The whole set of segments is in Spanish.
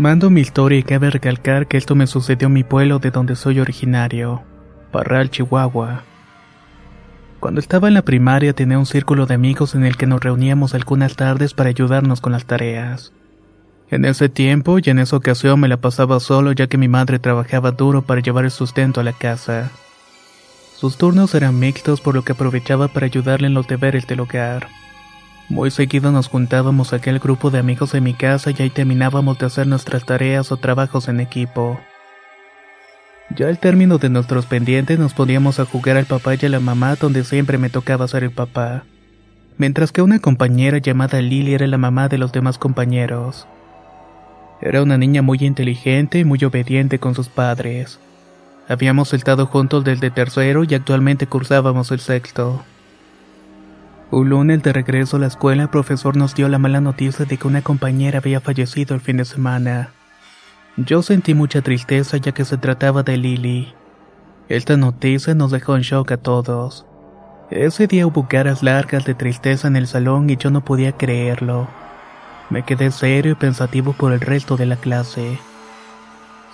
Mando mi historia y cabe recalcar que esto me sucedió en mi pueblo de donde soy originario, Parral, Chihuahua. Cuando estaba en la primaria tenía un círculo de amigos en el que nos reuníamos algunas tardes para ayudarnos con las tareas. En ese tiempo y en esa ocasión me la pasaba solo ya que mi madre trabajaba duro para llevar el sustento a la casa. Sus turnos eran mixtos por lo que aprovechaba para ayudarle en los deberes del hogar. Muy seguido nos juntábamos aquel grupo de amigos en mi casa y ahí terminábamos de hacer nuestras tareas o trabajos en equipo. Ya al término de nuestros pendientes nos poníamos a jugar al papá y a la mamá donde siempre me tocaba ser el papá. Mientras que una compañera llamada Lily era la mamá de los demás compañeros. Era una niña muy inteligente y muy obediente con sus padres. Habíamos estado juntos desde tercero y actualmente cursábamos el sexto. Un lunes de regreso a la escuela, el profesor nos dio la mala noticia de que una compañera había fallecido el fin de semana. Yo sentí mucha tristeza ya que se trataba de Lily. Esta noticia nos dejó en shock a todos. Ese día hubo caras largas de tristeza en el salón y yo no podía creerlo. Me quedé serio y pensativo por el resto de la clase.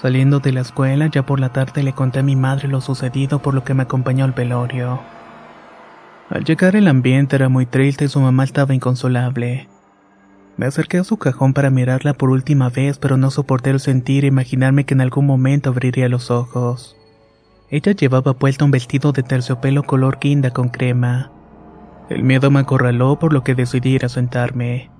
Saliendo de la escuela, ya por la tarde le conté a mi madre lo sucedido por lo que me acompañó al velorio. Al llegar el ambiente era muy triste y su mamá estaba inconsolable. Me acerqué a su cajón para mirarla por última vez, pero no soporté el sentir e imaginarme que en algún momento abriría los ojos. Ella llevaba puesto un vestido de terciopelo color guinda con crema. El miedo me acorraló por lo que decidí ir a sentarme.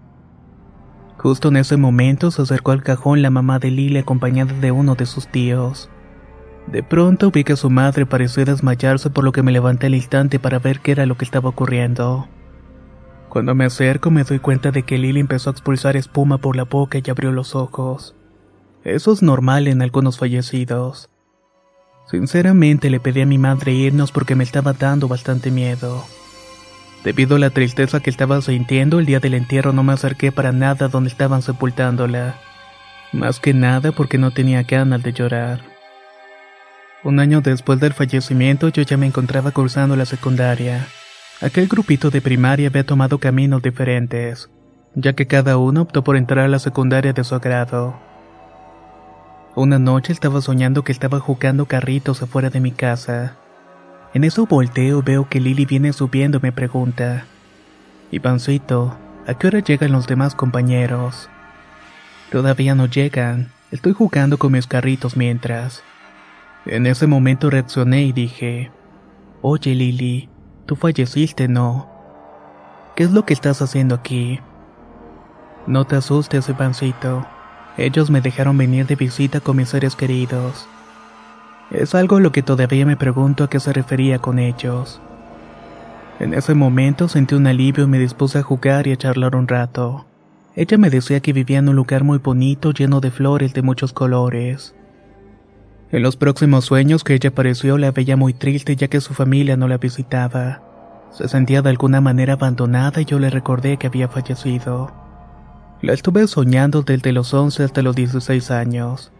Justo en ese momento se acercó al cajón la mamá de Lily acompañada de uno de sus tíos. De pronto vi que su madre pareció desmayarse por lo que me levanté al instante para ver qué era lo que estaba ocurriendo. Cuando me acerco me doy cuenta de que Lily empezó a expulsar espuma por la boca y abrió los ojos. Eso es normal en algunos fallecidos. Sinceramente le pedí a mi madre irnos porque me estaba dando bastante miedo. Debido a la tristeza que estaba sintiendo el día del entierro no me acerqué para nada donde estaban sepultándola. Más que nada porque no tenía ganas de llorar. Un año después del fallecimiento yo ya me encontraba cursando la secundaria. Aquel grupito de primaria había tomado caminos diferentes, ya que cada uno optó por entrar a la secundaria de su agrado. Una noche estaba soñando que estaba jugando carritos afuera de mi casa. En eso volteo veo que Lily viene subiendo y me pregunta, Ivancito, ¿a qué hora llegan los demás compañeros? Todavía no llegan, estoy jugando con mis carritos mientras. En ese momento reaccioné y dije, Oye Lily, tú falleciste, ¿no? ¿Qué es lo que estás haciendo aquí? No te asustes, Ivancito. Ellos me dejaron venir de visita con mis seres queridos. Es algo lo que todavía me pregunto a qué se refería con ellos. En ese momento sentí un alivio y me dispuse a jugar y a charlar un rato. Ella me decía que vivía en un lugar muy bonito lleno de flores de muchos colores. En los próximos sueños que ella apareció la veía muy triste ya que su familia no la visitaba. Se sentía de alguna manera abandonada y yo le recordé que había fallecido. La estuve soñando desde los 11 hasta los 16 años.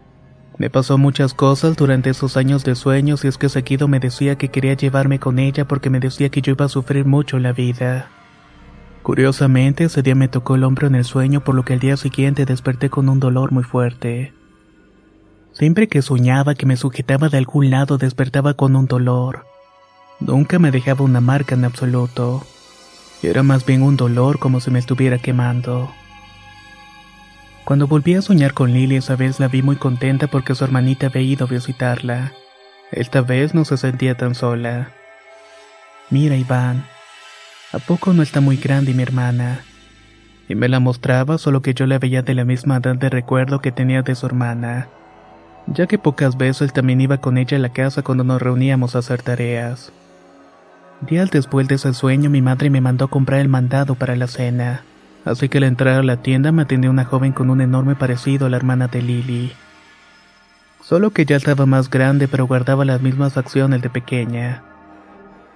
Me pasó muchas cosas durante esos años de sueños y es que seguido me decía que quería llevarme con ella porque me decía que yo iba a sufrir mucho la vida. Curiosamente, ese día me tocó el hombro en el sueño, por lo que al día siguiente desperté con un dolor muy fuerte. Siempre que soñaba que me sujetaba de algún lado, despertaba con un dolor. Nunca me dejaba una marca en absoluto. Era más bien un dolor como si me estuviera quemando. Cuando volví a soñar con Lily esa vez la vi muy contenta porque su hermanita había ido a visitarla. Esta vez no se sentía tan sola. Mira, Iván, ¿A poco no está muy grande mi hermana? Y me la mostraba, solo que yo la veía de la misma edad de recuerdo que tenía de su hermana, ya que pocas veces también iba con ella a la casa cuando nos reuníamos a hacer tareas. Días después de ese sueño, mi madre me mandó a comprar el mandado para la cena, así que al entrar a la tienda me atendió una joven con un enorme parecido a la hermana de Lily. Solo que ya estaba más grande, pero guardaba las mismas acciones de pequeña.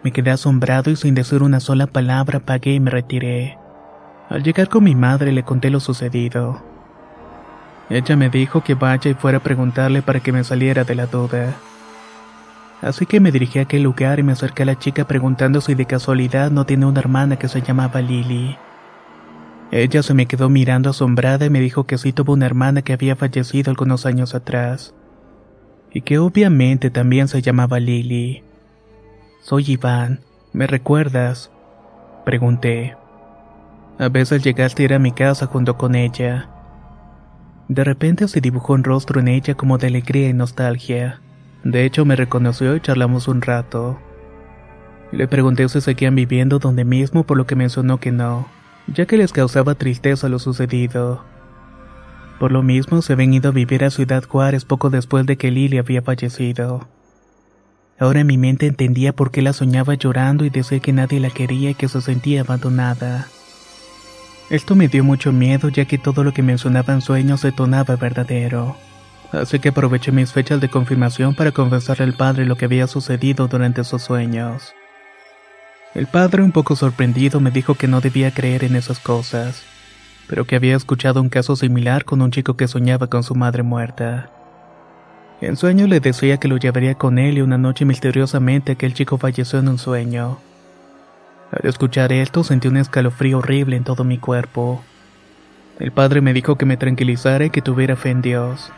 Me quedé asombrado y sin decir una sola palabra pagué y me retiré. Al llegar con mi madre le conté lo sucedido. Ella me dijo que vaya y fuera a preguntarle para que me saliera de la duda. Así que me dirigí a aquel lugar y me acerqué a la chica preguntando si de casualidad no tiene una hermana que se llamaba Lily. Ella se me quedó mirando asombrada y me dijo que sí tuvo una hermana que había fallecido algunos años atrás. Y que obviamente también se llamaba Lily. Soy Iván. ¿Me recuerdas? Pregunté. A veces llegaste a ir a mi casa junto con ella. De repente se dibujó un rostro en ella como de alegría y nostalgia. De hecho, me reconoció y charlamos un rato. Le pregunté si seguían viviendo donde mismo, por lo que mencionó que no, ya que les causaba tristeza lo sucedido. Por lo mismo, se habían ido a vivir a Ciudad Juárez poco después de que Lily había fallecido. Ahora en mi mente entendía por qué la soñaba llorando y decía que nadie la quería y que se sentía abandonada. Esto me dio mucho miedo ya que todo lo que mencionaba en sueños se tornaba verdadero. Así que aproveché mis fechas de confirmación para confesarle al padre lo que había sucedido durante esos sueños. El padre, un poco sorprendido, me dijo que no debía creer en esas cosas, pero que había escuchado un caso similar con un chico que soñaba con su madre muerta. En sueño le decía que lo llevaría con él y una noche misteriosamente aquel chico falleció en un sueño. Al escuchar esto sentí un escalofrío horrible en todo mi cuerpo. El padre me dijo que me tranquilizara y que tuviera fe en Dios.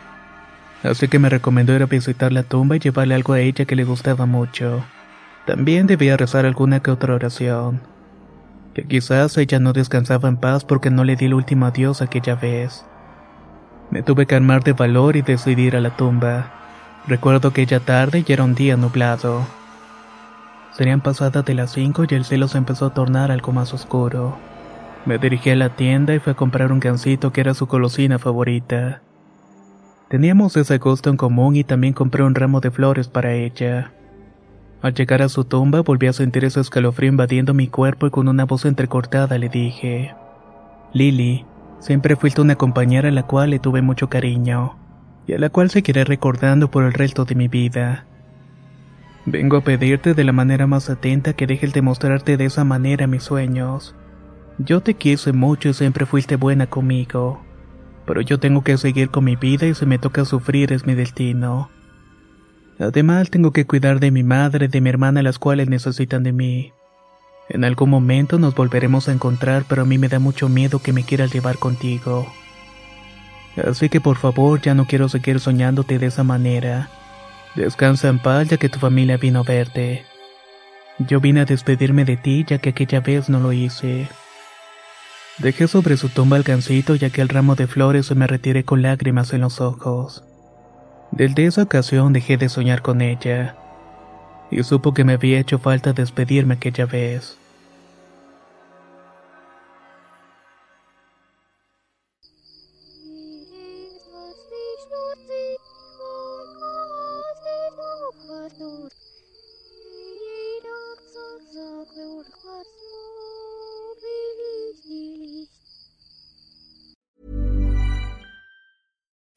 Así que me recomendó ir a visitar la tumba y llevarle algo a ella que le gustaba mucho. También debía rezar alguna que otra oración. Que quizás ella no descansaba en paz porque no le di el último adiós aquella vez. Me tuve que armar de valor y decidir a la tumba. Recuerdo que ya tarde y era un día nublado. Serían pasadas de las 5 y el cielo se empezó a tornar algo más oscuro. Me dirigí a la tienda y fui a comprar un gansito que era su colosina favorita. Teníamos ese gusto en común y también compré un ramo de flores para ella. Al llegar a su tumba volví a sentir ese escalofrío invadiendo mi cuerpo y con una voz entrecortada le dije, Lily, Siempre fuiste una compañera a la cual le tuve mucho cariño, y a la cual seguiré recordando por el resto de mi vida. Vengo a pedirte de la manera más atenta que dejes de mostrarte de esa manera mis sueños. Yo te quise mucho y siempre fuiste buena conmigo, pero yo tengo que seguir con mi vida y si me toca sufrir es mi destino. Además tengo que cuidar de mi madre y de mi hermana las cuales necesitan de mí. En algún momento nos volveremos a encontrar, pero a mí me da mucho miedo que me quieras llevar contigo. Así que por favor ya no quiero seguir soñándote de esa manera. Descansa en paz ya que tu familia vino a verte. Yo vine a despedirme de ti ya que aquella vez no lo hice. Dejé sobre su tumba el gancito y aquel ramo de flores y me retiré con lágrimas en los ojos. Desde esa ocasión dejé de soñar con ella y supo que me había hecho falta despedirme aquella vez.